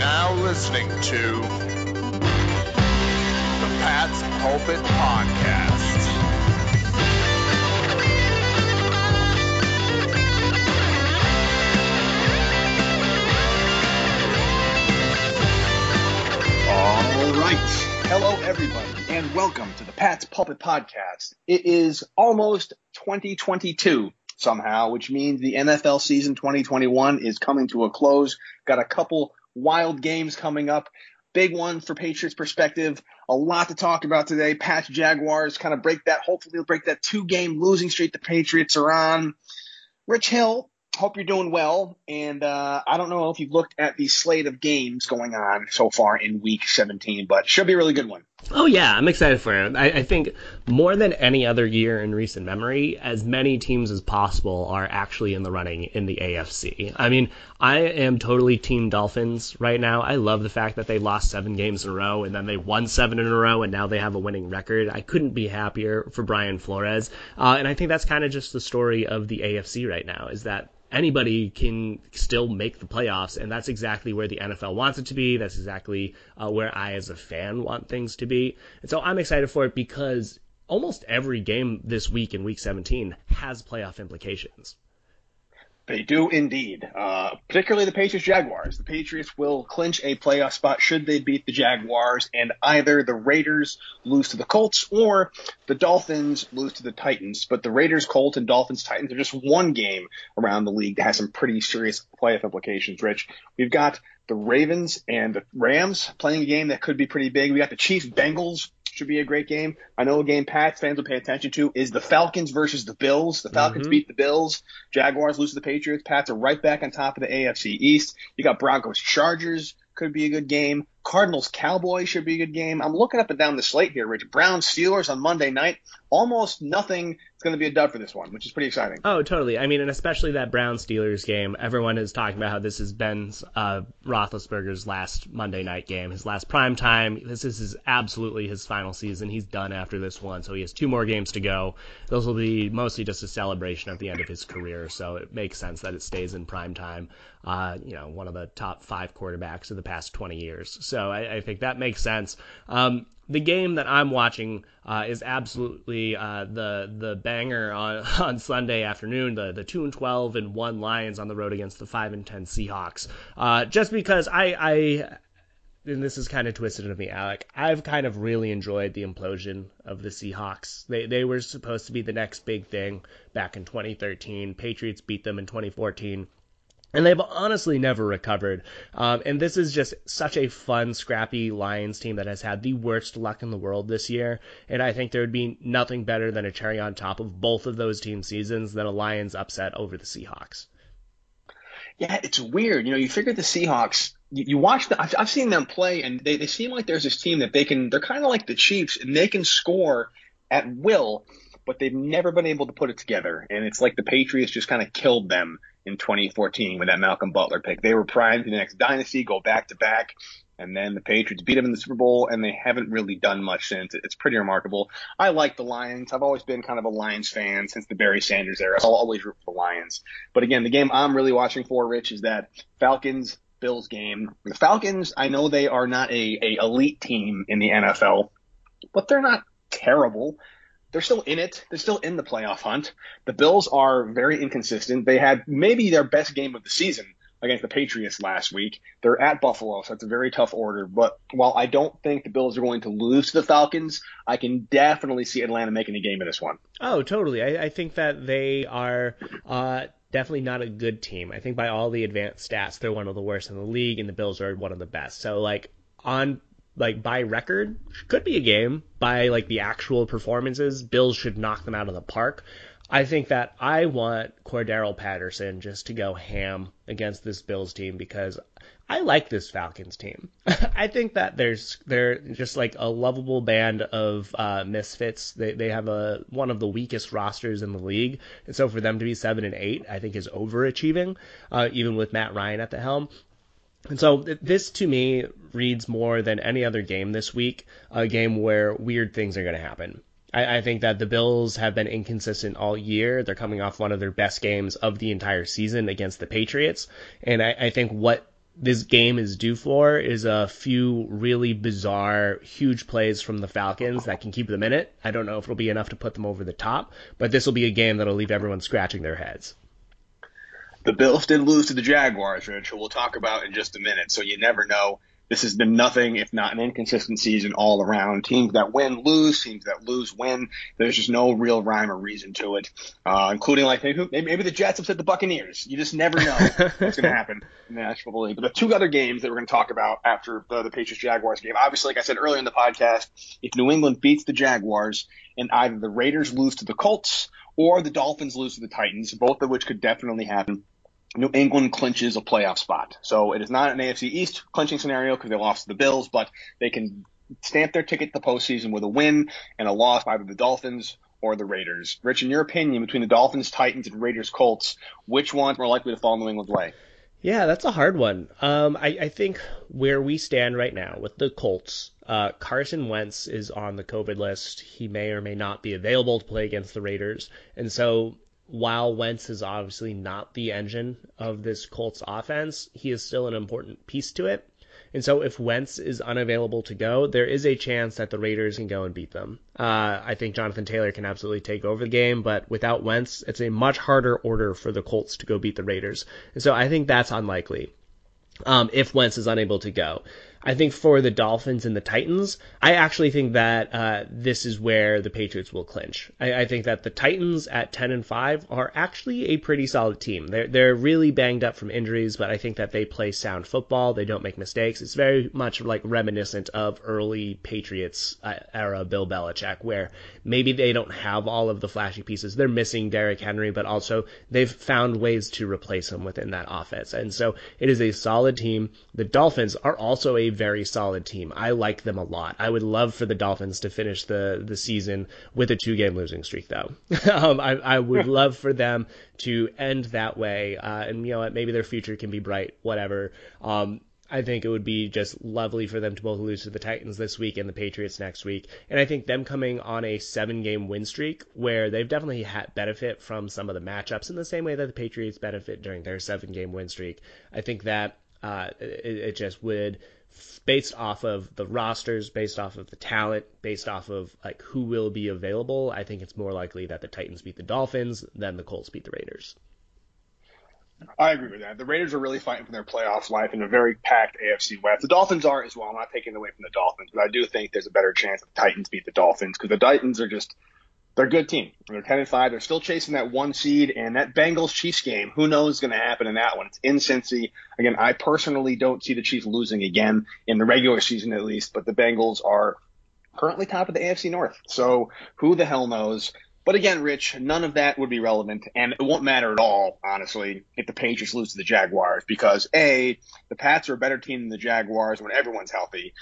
now listening to the Pat's Pulpit Podcast. All right. Hello, everybody, and welcome to the Pat's Pulpit Podcast. It is almost 2022 somehow, which means the NFL season 2021 is coming to a close. Got a couple wild games coming up. Big one for Patriots perspective. A lot to talk about today. Pats Jaguars kind of break that, hopefully, they'll break that two game losing streak the Patriots are on. Rich Hill, hope you're doing well. And uh, I don't know if you've looked at the slate of games going on so far in week 17, but should be a really good one. Oh yeah, I'm excited for it. I, I, think more than any other year in recent memory, as many teams as possible are actually in the running in the AFC. I mean, I am totally Team Dolphins right now. I love the fact that they lost seven games in a row and then they won seven in a row and now they have a winning record. I couldn't be happier for Brian Flores, uh, and I think that's kind of just the story of the AFC right now. Is that anybody can still make the playoffs, and that's exactly where the NFL wants it to be. That's exactly uh, where I, as a fan, want things to be. And so I'm excited for it because almost every game this week in Week 17 has playoff implications. They do indeed, uh, particularly the Patriots Jaguars. The Patriots will clinch a playoff spot should they beat the Jaguars, and either the Raiders lose to the Colts or the Dolphins lose to the Titans. But the Raiders, Colts, and Dolphins Titans are just one game around the league that has some pretty serious playoff implications, Rich. We've got the Ravens and the Rams playing a game that could be pretty big. We got the Chiefs Bengals should be a great game. I know a game Pats fans will pay attention to is the Falcons versus the Bills. The Falcons mm-hmm. beat the Bills. Jaguars lose to the Patriots. Pats are right back on top of the AFC East. You got Broncos Chargers could be a good game. Cardinals Cowboys should be a good game. I'm looking up and down the slate here, Rich. Browns Steelers on Monday night. Almost nothing is going to be a dud for this one, which is pretty exciting. Oh, totally. I mean, and especially that Brown Steelers game. Everyone is talking about how this is Ben uh, Roethlisberger's last Monday night game, his last prime time. This is his, absolutely his final season. He's done after this one, so he has two more games to go. Those will be mostly just a celebration at the end of his career, so it makes sense that it stays in prime time. Uh, you know, one of the top five quarterbacks of the past 20 years. So I, I think that makes sense. Um, the game that I'm watching uh, is absolutely uh, the the banger on, on Sunday afternoon. The the two and twelve and one Lions on the road against the five and ten Seahawks. Uh, just because I I and this is kind of twisted of me, Alec. I've kind of really enjoyed the implosion of the Seahawks. They they were supposed to be the next big thing back in 2013. Patriots beat them in 2014 and they've honestly never recovered. Um, and this is just such a fun, scrappy Lions team that has had the worst luck in the world this year. And I think there would be nothing better than a cherry on top of both of those team seasons than a Lions upset over the Seahawks. Yeah, it's weird. You know, you figure the Seahawks. You, you watch them. I've, I've seen them play, and they, they seem like there's this team that they can. They're kind of like the Chiefs, and they can score at will, but they've never been able to put it together. And it's like the Patriots just kind of killed them in 2014 with that Malcolm Butler pick. They were primed for the next dynasty, go back to back. And then the Patriots beat them in the Super Bowl, and they haven't really done much since. It's pretty remarkable. I like the Lions. I've always been kind of a Lions fan since the Barry Sanders era. I'll always root for the Lions. But again, the game I'm really watching for, Rich, is that Falcons Bills game. The Falcons, I know they are not a, a elite team in the NFL, but they're not terrible they're still in it. They're still in the playoff hunt. The Bills are very inconsistent. They had maybe their best game of the season against the Patriots last week. They're at Buffalo, so it's a very tough order. But while I don't think the Bills are going to lose to the Falcons, I can definitely see Atlanta making a game of this one. Oh, totally. I, I think that they are uh, definitely not a good team. I think by all the advanced stats, they're one of the worst in the league, and the Bills are one of the best. So, like, on like by record could be a game. By like the actual performances bills should knock them out of the park. I think that i want cordarrelle patterson just to go ham against this bills team because i like this falcons team. I think that there's they're just like a lovable band of uh, misfits. They, they have a one of the weakest rosters in the league. And so for them to be seven and eight i think is overachieving uh, even with matt ryan at the helm and so this to me reads more than any other game this week, a game where weird things are going to happen. I, I, think that the Bills have been inconsistent all year. They're coming off one of their best games of the entire season against the Patriots. And I, I think what this game is due for is a few really bizarre, huge plays from the Falcons that can keep them in it. I don't know if it'll be enough to put them over the top, but this will be a game that'll leave everyone scratching their heads. The Bills did lose to the Jaguars, which we'll talk about in just a minute. So you never know this has been nothing if not an inconsistent season all around. Teams that win lose, teams that lose win. There's just no real rhyme or reason to it, uh, including like maybe, maybe the Jets upset the Buccaneers. You just never know what's going to happen in the National League. But the two other games that we're going to talk about after the, the Patriots Jaguars game, obviously, like I said earlier in the podcast, if New England beats the Jaguars and either the Raiders lose to the Colts or the Dolphins lose to the Titans, both of which could definitely happen. New England clinches a playoff spot. So it is not an AFC East clinching scenario because they lost to the Bills, but they can stamp their ticket to the postseason with a win and a loss by either the Dolphins or the Raiders. Rich, in your opinion, between the Dolphins, Titans, and Raiders, Colts, which one's more likely to fall New England's way? Yeah, that's a hard one. Um, I, I, think where we stand right now with the Colts, uh, Carson Wentz is on the COVID list. He may or may not be available to play against the Raiders. And so while Wentz is obviously not the engine of this Colts offense, he is still an important piece to it. And so if Wentz is unavailable to go, there is a chance that the Raiders can go and beat them. Uh, I think Jonathan Taylor can absolutely take over the game, but without Wentz, it's a much harder order for the Colts to go beat the Raiders. And so I think that's unlikely um, if Wentz is unable to go. I think for the Dolphins and the Titans, I actually think that uh, this is where the Patriots will clinch. I, I, think that the Titans at 10 and 5 are actually a pretty solid team. They're they're really banged up from injuries, but I think that they play sound football. They don't make mistakes. It's very much like reminiscent of early Patriots uh, era Bill Belichick, where maybe they don't have all of the flashy pieces. They're missing Derrick Henry, but also they've found ways to replace him within that offense. And so it is a solid team. The Dolphins are also a very solid team. I like them a lot. I would love for the Dolphins to finish the the season with a two game losing streak, though. um, I, I would love for them to end that way. Uh, and you know what? Maybe their future can be bright. Whatever. Um, I think it would be just lovely for them to both lose to the Titans this week and the Patriots next week. And I think them coming on a seven game win streak where they've definitely had benefit from some of the matchups in the same way that the Patriots benefit during their seven game win streak. I think that uh, it, it just would based off of the rosters, based off of the talent, based off of like who will be available, I think it's more likely that the Titans beat the Dolphins than the Colts beat the Raiders. I agree with that. The Raiders are really fighting for their playoff life in a very packed AFC West. The Dolphins are as well. I'm not taking away from the Dolphins, but I do think there's a better chance that the Titans beat the Dolphins because the Titans are just they're a good team. They're 10 and 5. They're still chasing that one seed and that Bengals Chiefs game. Who knows what's going to happen in that one? It's in Cincy. Again, I personally don't see the Chiefs losing again in the regular season at least, but the Bengals are currently top of the AFC North. So who the hell knows? But again, Rich, none of that would be relevant, and it won't matter at all, honestly, if the Patriots lose to the Jaguars, because A, the Pats are a better team than the Jaguars when everyone's healthy.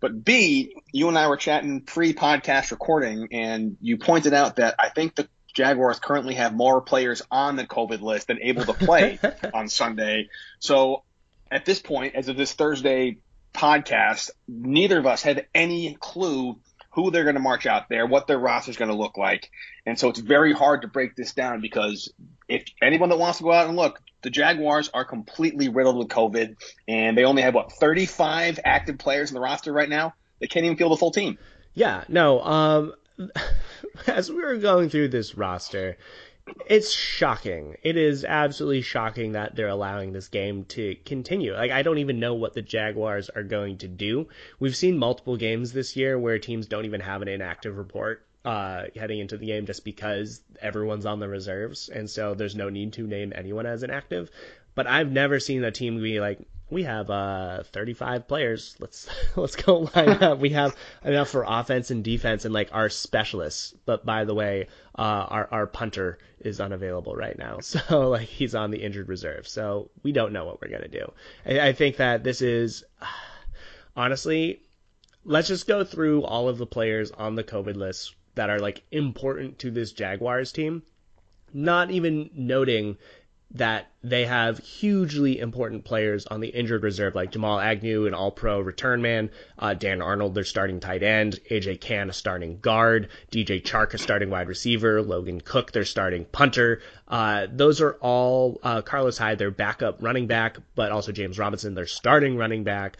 But B, you and I were chatting pre podcast recording, and you pointed out that I think the Jaguars currently have more players on the COVID list than able to play on Sunday. So at this point, as of this Thursday podcast, neither of us have any clue who they're going to march out there, what their roster is going to look like. And so it's very hard to break this down because if anyone that wants to go out and look, the Jaguars are completely riddled with COVID and they only have what 35 active players in the roster right now. They can't even field the full team. Yeah, no. Um, as we were going through this roster, it's shocking. It is absolutely shocking that they're allowing this game to continue. Like I don't even know what the Jaguars are going to do. We've seen multiple games this year where teams don't even have an inactive report uh, heading into the game just because everyone's on the reserves, and so there's no need to name anyone as inactive. But I've never seen a team be like, we have uh 35 players. Let's let's go line up. We have enough for offense and defense and like our specialists. But by the way, uh, our our punter is unavailable right now, so like he's on the injured reserve. So we don't know what we're gonna do. I, I think that this is honestly. Let's just go through all of the players on the COVID list that are like important to this Jaguars team, not even noting that they have hugely important players on the injured reserve, like Jamal Agnew, an all pro return man, uh, Dan Arnold, their starting tight end, AJ Cann, a starting guard, DJ Chark, a starting wide receiver, Logan Cooke, their starting punter. Uh, those are all uh, Carlos Hyde, their backup running back, but also James Robinson, their starting running back.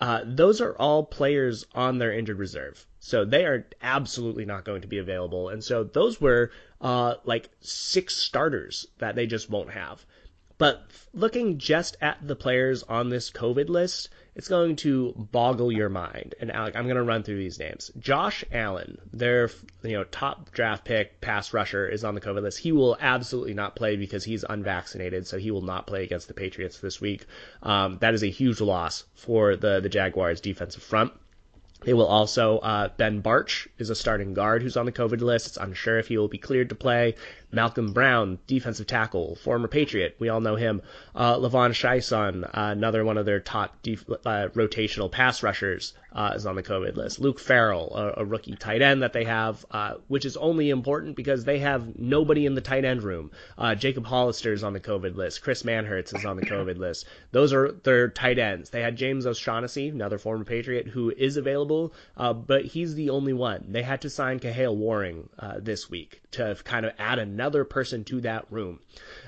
Uh, those are all players on their injured reserve. So they are absolutely not going to be available. And so those were uh, like six starters that they just won't have. But looking just at the players on this COVID list, it's going to boggle your mind. And Alec, I'm going to run through these names. Josh Allen, their you know top draft pick pass rusher, is on the COVID list. He will absolutely not play because he's unvaccinated, so he will not play against the Patriots this week. Um, that is a huge loss for the the Jaguars defensive front. They will also, uh, Ben Bartch is a starting guard who's on the COVID list. It's unsure if he will be cleared to play. Malcolm Brown, defensive tackle, former Patriot. We all know him. Uh, Levon Chaisson, uh, another one of their top def- uh, rotational pass rushers, uh, is on the COVID list. Luke Farrell, a, a rookie tight end that they have, uh, which is only important because they have nobody in the tight end room. Uh, Jacob Hollister is on the COVID list. Chris Manhertz is on the COVID list. Those are their tight ends. They had James O'Shaughnessy, another former Patriot, who is available, but he's the only one. They had to sign Kahale Warring this week to kind of add another person to that room.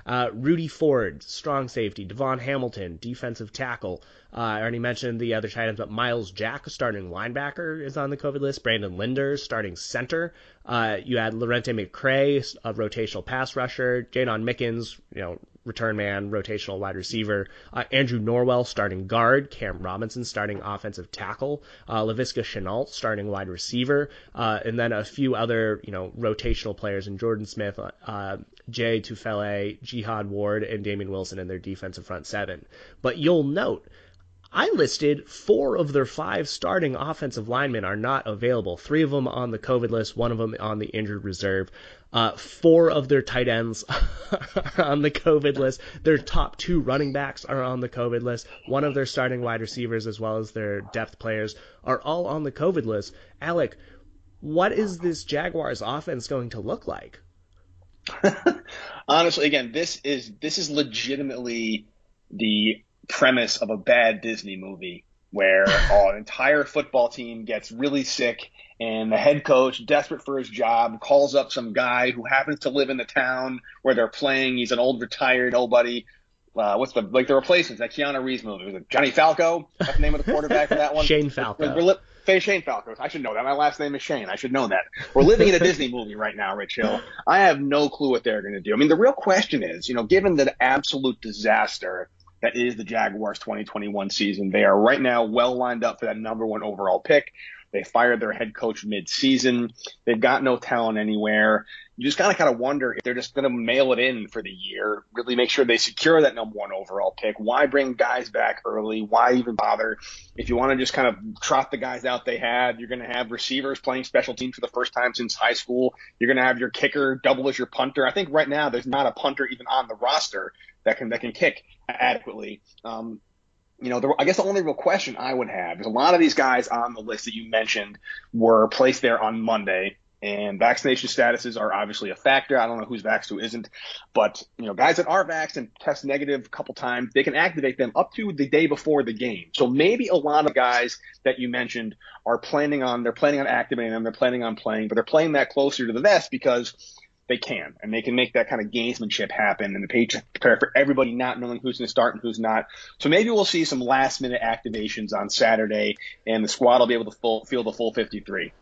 Uh, Rudy Ford, strong safety. Davon Hamilton, defensive tackle. Uh, I already mentioned the other tight ends, but Myles Jack, starting linebacker, is on the COVID list. Brandon Linder, starting center. Uh, you had Lerentee McCray, a rotational pass rusher. Jaydon Mickens, you know, return man, rotational wide receiver. Uh, Andrew Norwell starting guard, Cam Robinson starting offensive tackle, uh, Laviska Shenault starting wide receiver, uh, and then a few other you know rotational players in Jordan Smith, uh, Jay Tufele, Jihad Ward, and Damien Wilson in their defensive front seven. But you'll note I listed four of their five starting offensive linemen are not available. Three of them on the COVID list, one of them on the injured reserve. Uh, four of their tight ends are on the COVID list. Their top two running backs are on the COVID list. One of their starting wide receivers, as well as their depth players, are all on the COVID list. Alec, what is this Jaguars offense going to look like? Honestly, again, this is this is legitimately the premise of a bad Disney movie where an entire football team gets really sick and the head coach, desperate for his job, calls up some guy who happens to live in the town where they're playing. He's an old retired nobody. Uh, what's the like the replacements? That Keanu Reeves movie was it Johnny Falco? That's the name of the quarterback for that one. Shane Falco. We're, we're, we're, Shane Falco. I should know that. My last name is Shane. I should know that. We're living in a Disney movie right now, Rich Hill. I have no clue what they're going to do. I mean, the real question is, you know, given the absolute disaster that is the Jaguars 2021 season. They are right now well lined up for that number one overall pick. They fired their head coach mid-season. They've got no talent anywhere. You just kind of kind of wonder if they're just going to mail it in for the year, really make sure they secure that number one overall pick. Why bring guys back early? Why even bother? If you want to just kind of trot the guys out they had, you're going to have receivers playing special teams for the first time since high school. You're going to have your kicker double as your punter. I think right now there's not a punter even on the roster that can that can kick adequately. Um, you know, I guess the only real question I would have is a lot of these guys on the list that you mentioned were placed there on Monday, and vaccination statuses are obviously a factor. I don't know who's vaxxed, who isn't, but you know, guys that are vaxxed and test negative a couple times, they can activate them up to the day before the game. So maybe a lot of guys that you mentioned are planning on they're planning on activating them, they're planning on playing, but they're playing that closer to the vest because they can, and they can make that kind of gamesmanship happen. And the Patriots prepare for everybody not knowing who's going to start and who's not. So maybe we'll see some last minute activations on Saturday, and the squad will be able to full, the full 53.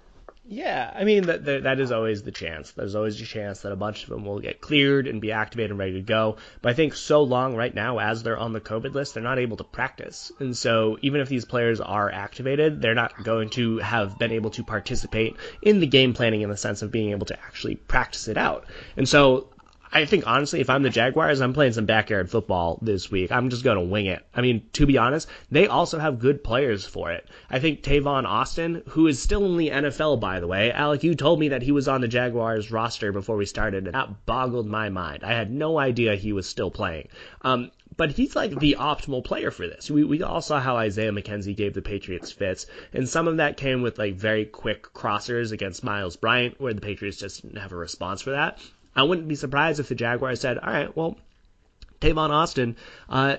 Yeah, I mean that that is always the chance. There's always a chance that a bunch of them will get cleared and be activated and ready to go. But I think so long right now as they're on the COVID list, they're not able to practice. And so even if these players are activated, they're not going to have been able to participate in the game planning in the sense of being able to actually practice it out. And so I think honestly, if I'm the Jaguars, I'm playing some backyard football this week. I'm just going to wing it. I mean, to be honest, they also have good players for it. I think Tavon Austin, who is still in the NFL, by the way, Alec, you told me that he was on the Jaguars roster before we started, and that boggled my mind. I had no idea he was still playing. Um, but he's like the optimal player for this. We, we all saw how Isaiah McKenzie gave the Patriots fits, and some of that came with like very quick crossers against Myles Bryant, where the Patriots just didn't have a response for that. I wouldn't be surprised if the Jaguars said, all right, well, Tavon Austin, uh,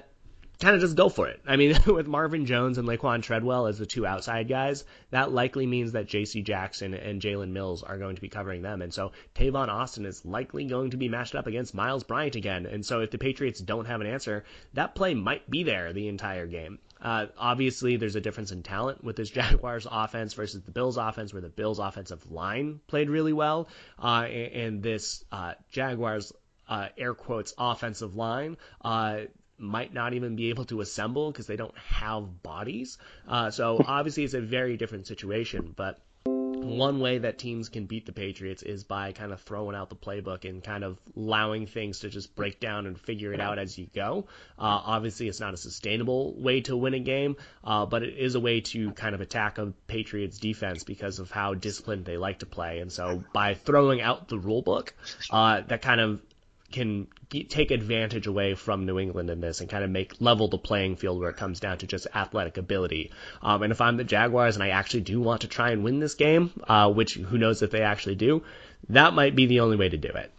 kind of just go for it. I mean, with Marvin Jones and Laquan Treadwell as the two outside guys, that likely means that J.C. Jackson and Jalen Mills are going to be covering them. And so Tavon Austin is likely going to be matched up against Myles Bryant again. And so if the Patriots don't have an answer, that play might be there the entire game. Uh, obviously, there's a difference in talent with this Jaguars offense versus the Bills offense, where the Bills offensive line played really well, uh, and, and, this uh, Jaguars uh, air quotes offensive line uh, might not even be able to assemble because they don't have bodies. Uh, so obviously, it's a very different situation, but one way that teams can beat the Patriots is by kind of throwing out the playbook and kind of allowing things to just break down and figure it out as you go. Uh, obviously, it's not a sustainable way to win a game, uh, but it is a way to kind of attack a Patriots defense because of how disciplined they like to play. And so by throwing out the rule book, uh, that kind of can get, take advantage away from New England in this and kind of make level the playing field where it comes down to just athletic ability. Um, and if I'm the Jaguars and I actually do want to try and win this game, uh, which who knows if they actually do, that might be the only way to do it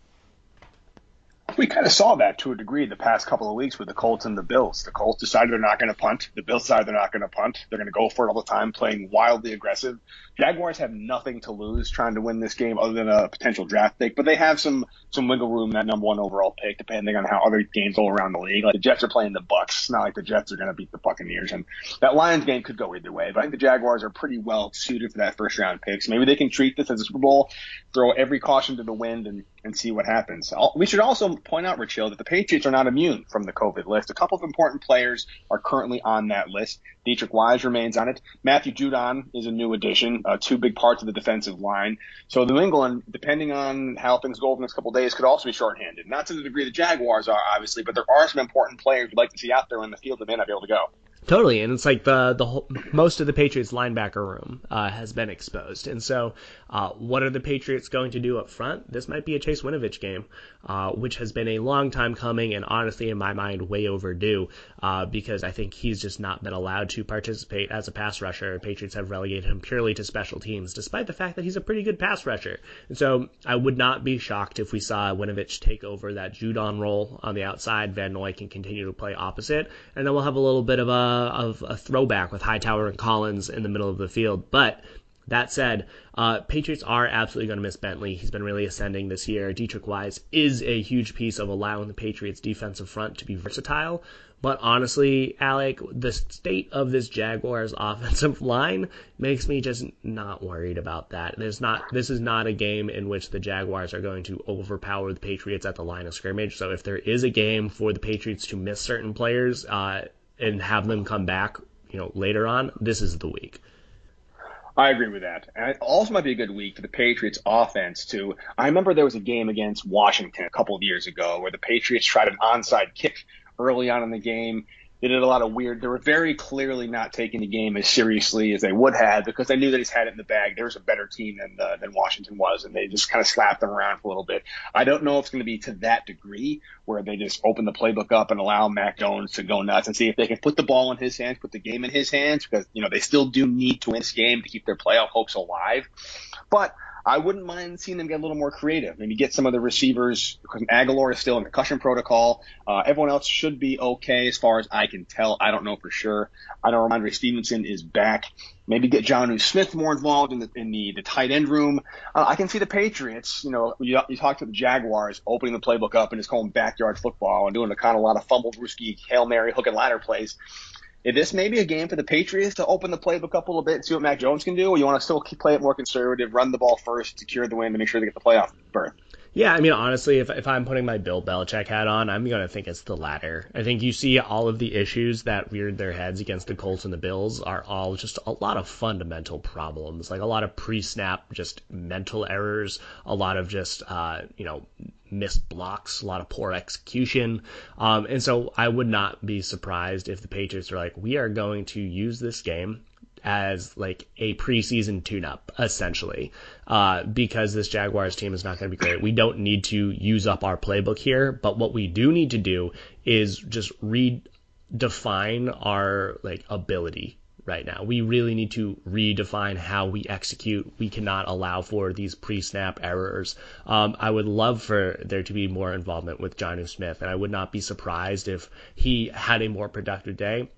we kind of saw that to a degree the past couple of weeks with the Colts and the Bills. The Colts decided they're not going to punt. The Bills decided they're not going to punt. They're going to go for it all the time, playing wildly aggressive. Jaguars have nothing to lose trying to win this game other than a potential draft pick, but they have some some wiggle room that number one overall pick, depending on how other games go around the league. Like the Jets are playing the Bucks. It's not like the Jets are going to beat the Buccaneers, and that Lions game could go either way. But I think the Jaguars are pretty well suited for that first round pick. So maybe they can treat this as a Super Bowl, throw every caution to the wind, and and see what happens. We should also point out, Rich that the Patriots are not immune from the COVID list. A couple of important players are currently on that list. Deatrich Wise remains on it. Matthew Judon is a new addition, uh, two big parts of the defensive line. So New England, depending on how things go over the next couple of days, could also be shorthanded. Not to the degree the Jaguars are, obviously, but there are some important players we'd like to see out there in the field that may not be able to go. Totally, and it's like the the whole, most of the Patriots linebacker room uh, has been exposed, and so uh, what are the Patriots going to do up front? This might be a Chase Winovich game, uh, which has been a long time coming, and honestly, in my mind, way overdue, uh, because I think he's just not been allowed to participate as a pass rusher. Patriots have relegated him purely to special teams, despite the fact that he's a pretty good pass rusher. And so I would not be shocked if we saw Winovich take over that Judon role on the outside. Van Noy can continue to play opposite, and then we'll have a little bit of a of a throwback with Hightower and Collins in the middle of the field. But that said, uh, Patriots are absolutely going to miss Bentley. He's been really ascending this year. Deatrich Wise is a huge piece of allowing the Patriots defensive front to be versatile. But honestly, Alec, the state of this Jaguars offensive line makes me just not worried about that. There's not this is not a game in which the Jaguars are going to overpower the Patriots at the line of scrimmage. So if there is a game for the Patriots to miss certain players, uh, and have them come back, you know, later on, this is the week. I agree with that. And it also might be a good week for the Patriots offense too. I remember there was a game against Washington a couple of years ago where the Patriots tried an onside kick early on in the game they did a lot of weird. They were very clearly not taking the game as seriously as they would have because they knew that he's had it in the bag. There was a better team than uh, than Washington was, and they just kind of slapped them around for a little bit. I don't know if it's going to be to that degree where they just open the playbook up and allow Mac Jones to go nuts and see if they can put the ball in his hands, put the game in his hands, because you know they still do need to win this game to keep their playoff hopes alive. But I wouldn't mind seeing them get a little more creative. Maybe get some of the receivers because Agholor is still in concussion protocol. Uh, everyone else should be okay as far as I can tell. I don't know for sure. I don't know Rhamondre Stevenson is back. Maybe get Jonnu Smith more involved in the in the, the tight end room. Uh, I can see the Patriots. You know, you, you talk to the Jaguars opening the playbook up and just calling backyard football and doing a kind of a lot of fumble, risky hail mary, hook and ladder plays is this maybe a game for the Patriots to open the playbook up a little bit and see what Mac Jones can do, or you want to still play it more conservative, run the ball first, secure the win to make sure they get the playoff berth? Yeah, I mean, honestly, if, if I'm putting my Bill Belichick hat on, I'm going to think it's the latter. I think you see all of the issues that reared their heads against the Colts and the Bills are all just a lot of fundamental problems, like a lot of pre snap, just mental errors, a lot of just, uh, you know, missed blocks, a lot of poor execution. Um, and so I would not be surprised if the Patriots are like, we are going to use this game as like a preseason tune-up essentially uh, because this jaguars team is not going to be great we don't need to use up our playbook here but what we do need to do is just redefine our like ability right now. We really need to redefine how we execute. We cannot allow for these pre-snap errors. Um, I would love for there to be more involvement with Jonnu Smith, and I would not be surprised if he had a more productive day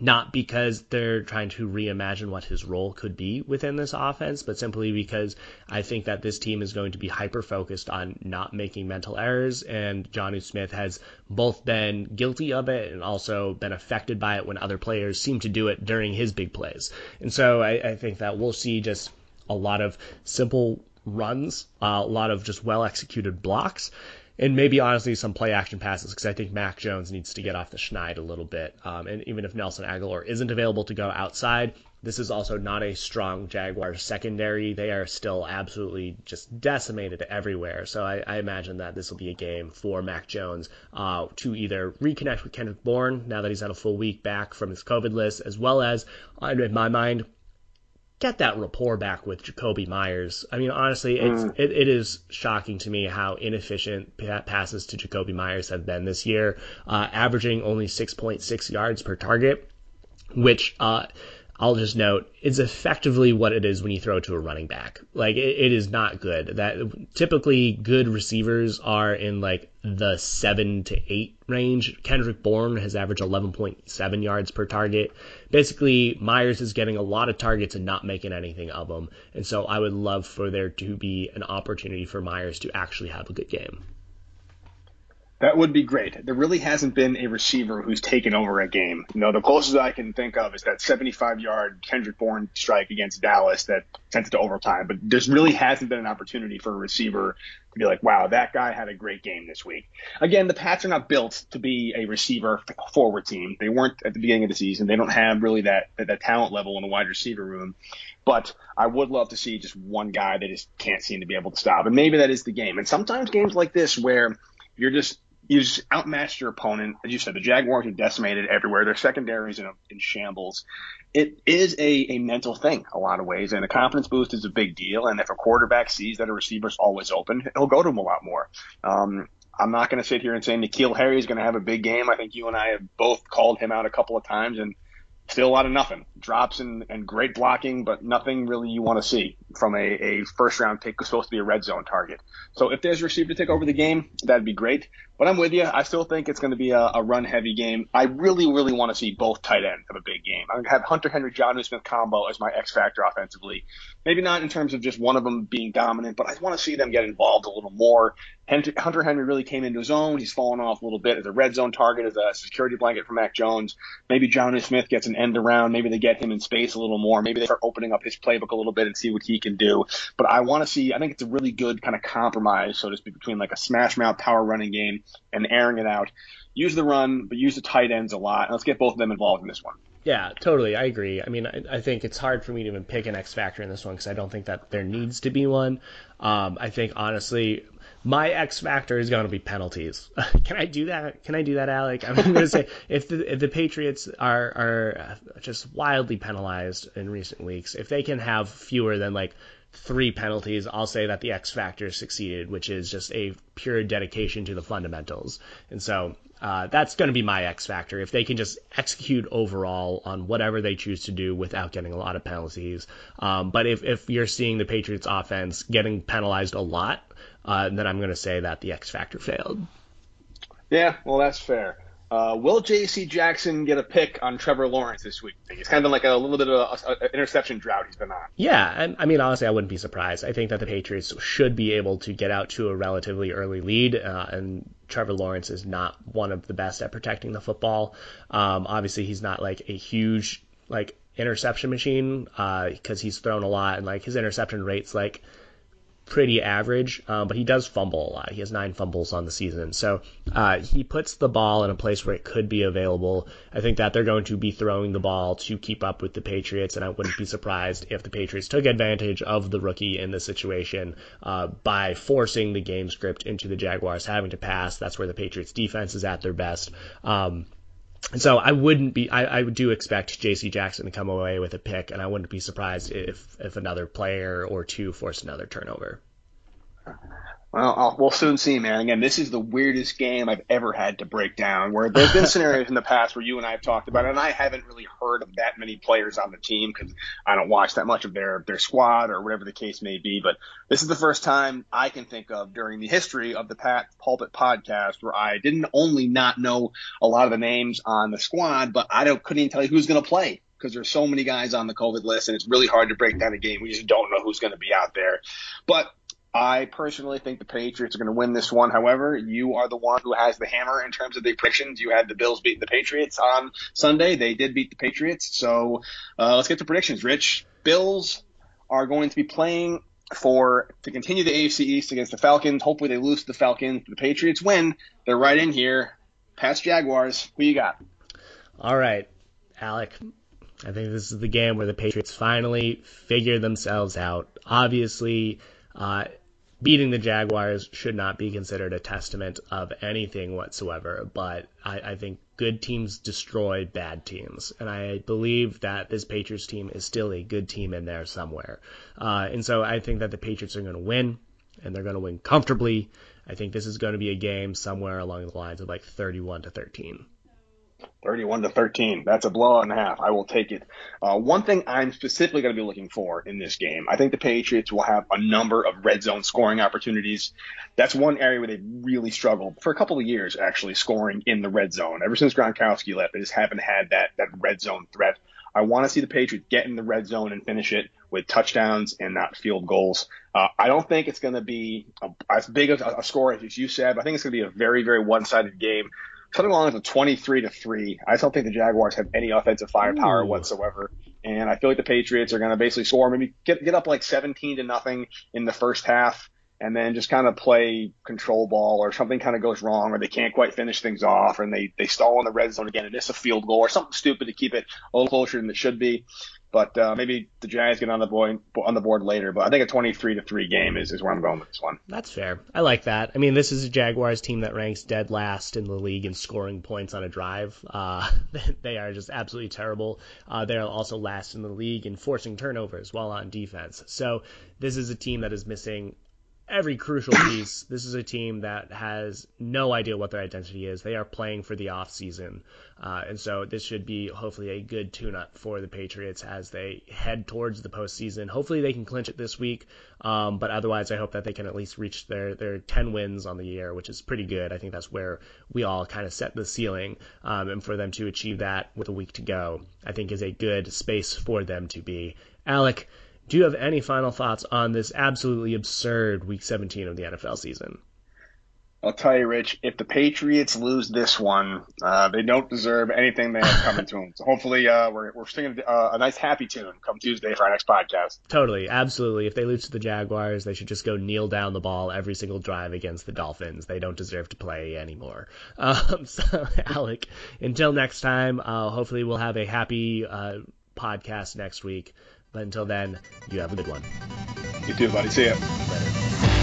not because they're trying to reimagine what his role could be within this offense, but simply because I think that this team is going to be hyper focused on not making mental errors. And Jonnu Smith has both been guilty of it and also been affected by it when other players seem to do it during his big plays. And so I, I think that we'll see just a lot of simple runs, uh, a lot of just well executed blocks and maybe honestly some play action passes because I think Mac Jones needs to get off the schneid a little bit. Um, and even if Nelson Agholor isn't available to go outside, this is also not a strong Jaguars secondary. They are still absolutely just decimated everywhere. So I, I imagine that this will be a game for Mac Jones uh, to either reconnect with Kendrick Bourne now that he's had a full week back from his COVID list, as well as, in my mind, get that rapport back with Jakobi Meyers. I mean, honestly, it's mm. it, it is shocking to me how inefficient passes to Jakobi Meyers have been this year, uh, averaging only 6.6 yards per target, which uh, I'll just note it's effectively what it is when you throw to a running back. Like it, it is not good. That typically good receivers are in like the seven to eight range. Kendrick Bourne has averaged 11.7 yards per target. Basically, Meyers is getting a lot of targets and not making anything of them. And so I would love for there to be an opportunity for Meyers to actually have a good game. That would be great. There really hasn't been a receiver who's taken over a game. You know, the closest I can think of is that 75 yard Kendrick Bourne strike against Dallas that sent it to overtime. But there's really hasn't been an opportunity for a receiver to be like, wow, that guy had a great game this week. Again, the Pats are not built to be a receiver forward team. They weren't at the beginning of the season. They don't have really that, that, that talent level in the wide receiver room. But I would love to see just one guy that just can't seem to be able to stop. And maybe that is the game. And sometimes games like this where you're just you just outmatched your opponent. As you said, the Jaguars are decimated everywhere. Their secondary is in, in shambles. It is a, a mental thing a lot of ways, and a confidence boost is a big deal. And if a quarterback sees that a receiver's always open, he'll go to him a lot more. Um, I'm not going to sit here and say N'Keal Harry is going to have a big game. I think you and I have both called him out a couple of times, and still a lot of nothing. Drops and, and great blocking, but nothing really you want to see from a, a first round pick who's supposed to be a red zone target. So if there's a receiver to take over the game, that'd be great. But I'm with you. I still think it's going to be a, a run heavy game. I really, really want to see both tight ends have a big game. To have Hunter Henry, Jonnu Smith combo as my X factor offensively. Maybe not in terms of just one of them being dominant, but I want to see them get involved a little more. Hunter Henry really came into his own. He's fallen off a little bit as a red zone target, as a security blanket for Mac Jones. Maybe Jonnu Smith gets an end around. Maybe they get him in space a little more. Maybe they start opening up his playbook a little bit and see what he can do. But I want to see, I think it's a really good kind of compromise, so to speak, between like a smash mouth power running game and airing it out. Use the run, but use the tight ends a lot. And let's get both of them involved in this one. Yeah, totally. I agree. I mean, I, I, think it's hard for me to even pick an X factor in this one because I don't think that there needs to be one. Um, I think honestly, my X factor is going to be penalties. Can I do that? Can I do that, Alec? I'm going to say if the if the Patriots are are uh, just wildly penalized in recent weeks, if they can have fewer than like three penalties, I'll say that the X factor succeeded, which is just a pure dedication to the fundamentals. And so uh, that's going to be my X factor. If they can just execute overall on whatever they choose to do without getting a lot of penalties. Um, but if, if you're seeing the Patriots offense getting penalized a lot, uh, then I'm going to say that the X factor failed. Yeah, well, that's fair. Uh, will J.C. Jackson get a pick on Trevor Lawrence this week? It's kind of like a little bit of an interception drought he's been on. Yeah, and I mean honestly, I wouldn't be surprised. I think that the Patriots should be able to get out to a relatively early lead, uh, and Trevor Lawrence is not one of the best at protecting the football. Um, obviously, he's not like a huge like interception machine because uh, he's thrown a lot, and like his interception rates like pretty average, um, but he does fumble a lot. He has nine fumbles on the season. So uh, he puts the ball in a place where it could be available. I think that they're going to be throwing the ball to keep up with the Patriots, and I wouldn't be surprised if the Patriots took advantage of the rookie in this situation uh, by forcing the game script into the Jaguars having to pass. That's where the Patriots defense is at their best. Um, so I wouldn't be, I, I do expect J.C. Jackson to come away with a pick, and I wouldn't be surprised if, if another player or two forced another turnover. Well, I'll, we'll soon see, man. Again, this is the weirdest game I've ever had to break down. Where there's been scenarios in the past where you and I have talked about it, and I haven't really heard of that many players on the team because I don't watch that much of their their squad or whatever the case may be. But this is the first time I can think of during the history of the Pat Pulpit podcast where I didn't only not know a lot of the names on the squad, but I don't couldn't even tell you who's going to play because there's so many guys on the COVID list, and it's really hard to break down a game. We just don't know who's going to be out there. But I personally think the Patriots are going to win this one. However, you are the one who has the hammer in terms of the predictions. You had the Bills beat the Patriots on Sunday. They did beat the Patriots. So uh, let's get to predictions. Rich, Bills are going to be playing for to continue the AFC East against the Falcons. Hopefully, they lose to the Falcons. The Patriots win. They're right in here. Pats Jaguars. Who you got? All right, Alec. I think this is the game where the Patriots finally figure themselves out. Obviously, uh, beating the Jaguars should not be considered a testament of anything whatsoever, but I, I, think good teams destroy bad teams. And I believe that this Patriots team is still a good team in there somewhere. Uh, and so I think that the Patriots are going to win, and they're going to win comfortably. I think this is going to be a game somewhere along the lines of like 31 to 13. 31 to 13. That's a blowout and a half. I will take it. Uh, one thing I'm specifically going to be looking for in this game, I think the Patriots will have a number of red zone scoring opportunities. That's one area where they really struggled for a couple of years, actually scoring in the red zone. Ever since Gronkowski left, they just haven't had that, that red zone threat. I want to see the Patriots get in the red zone and finish it with touchdowns and not field goals. Uh, I don't think it's going to be a, as big a, a score as you said, but I think it's going to be a very, very one-sided game something along the 23 to 3. I just don't think the Jaguars have any offensive firepower Ooh. whatsoever. And I feel like the Patriots are going to basically score, maybe get, get up like 17 to nothing in the first half and then just kind of play control ball or something kind of goes wrong or they can't quite finish things off and they, they stall in the red zone again and it's a field goal or something stupid to keep it a little closer than it should be. But uh, maybe the Giants get on the board on the board later. But I think a 23 to three game is, is where I'm going with this one. That's fair. I like that. I mean, this is a Jaguars team that ranks dead last in the league in scoring points on a drive. Uh, they are just absolutely terrible. Uh, they are also last in the league in forcing turnovers while on defense. So this is a team that is missing every crucial piece. This is a team that has no idea what their identity is. They are playing for the off season, uh, and so this should be hopefully a good tune-up for the Patriots as they head towards the postseason. Hopefully they can clinch it this week, um, but otherwise I hope that they can at least reach their their 10 wins on the year, which is pretty good. I think that's where we all kind of set the ceiling, um, and for them to achieve that with a week to go, I think is a good space for them to be. Alec do you have any final thoughts on this absolutely absurd Week 17 of the NFL season? I'll tell you, Rich, if the Patriots lose this one, uh, they don't deserve anything they have coming to them. So hopefully, uh, we're, we're singing uh, a nice happy tune come Tuesday for our next podcast. Totally, absolutely. If they lose to the Jaguars, they should just go kneel down the ball every single drive against the Dolphins. They don't deserve to play anymore. Um, so, Alec, until next time, uh, hopefully we'll have a happy uh, podcast next week. But until then, you have a good one. You too, buddy. See ya. Later.